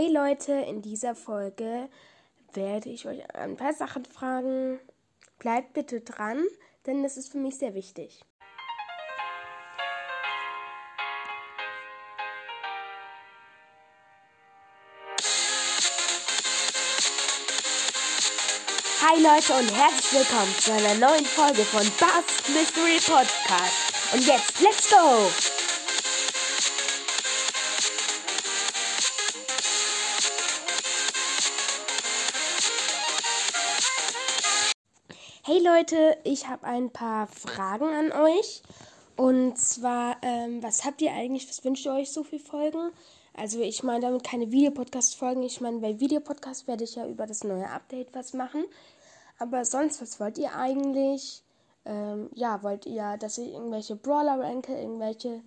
Hey Leute, in dieser Folge werde ich euch ein paar Sachen fragen. Bleibt bitte dran, denn das ist für mich sehr wichtig. Hi Leute und herzlich willkommen zu einer neuen Folge von Bass Mystery Podcast. Und jetzt, let's go! Hey Leute, ich habe ein paar Fragen an euch. Und zwar, ähm, was habt ihr eigentlich, was wünscht ihr euch so für Folgen? Also ich meine damit keine Videopodcast-Folgen. Ich meine, bei Videopodcast werde ich ja über das neue Update was machen. Aber sonst, was wollt ihr eigentlich? Ähm, ja, wollt ihr, dass ich irgendwelche Brawler ranke, irgendwelche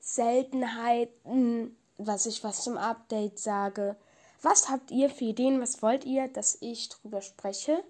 Seltenheiten, was ich was zum Update sage? Was habt ihr für Ideen? Was wollt ihr, dass ich drüber spreche?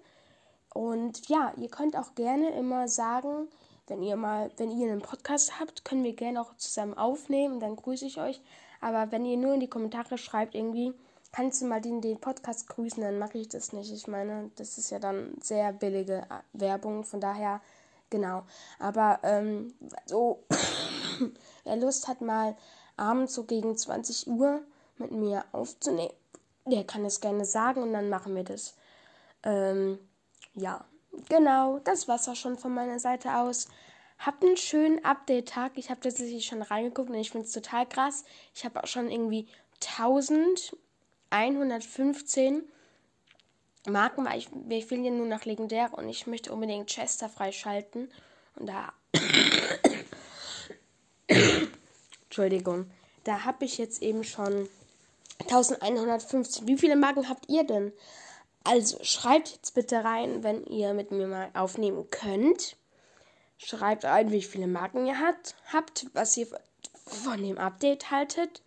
Und ja, ihr könnt auch gerne immer sagen, wenn ihr mal, wenn ihr einen Podcast habt, können wir gerne auch zusammen aufnehmen, dann grüße ich euch. Aber wenn ihr nur in die Kommentare schreibt, irgendwie, kannst du mal den, den Podcast grüßen, dann mache ich das nicht. Ich meine, das ist ja dann sehr billige äh, Werbung, von daher, genau. Aber ähm, so, wer Lust hat, mal abends so gegen 20 Uhr mit mir aufzunehmen, der kann es gerne sagen und dann machen wir das. Ähm, ja, genau, das war's auch schon von meiner Seite aus. Habt einen schönen Update-Tag. Ich habe tatsächlich schon reingeguckt und ich finde es total krass. Ich habe auch schon irgendwie 1115 Marken, weil ich, wir fehlen ja nur noch legendär und ich möchte unbedingt Chester freischalten. Und da. Entschuldigung. Da habe ich jetzt eben schon 1115. Wie viele Marken habt ihr denn? Also schreibt jetzt bitte rein, wenn ihr mit mir mal aufnehmen könnt. Schreibt rein, wie viele Marken ihr hat, habt, was ihr von dem Update haltet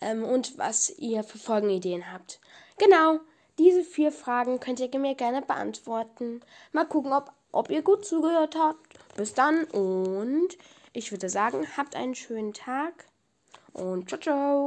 ähm, und was ihr für Folgenideen habt. Genau, diese vier Fragen könnt ihr mir gerne beantworten. Mal gucken, ob, ob ihr gut zugehört habt. Bis dann und ich würde sagen, habt einen schönen Tag und ciao, ciao.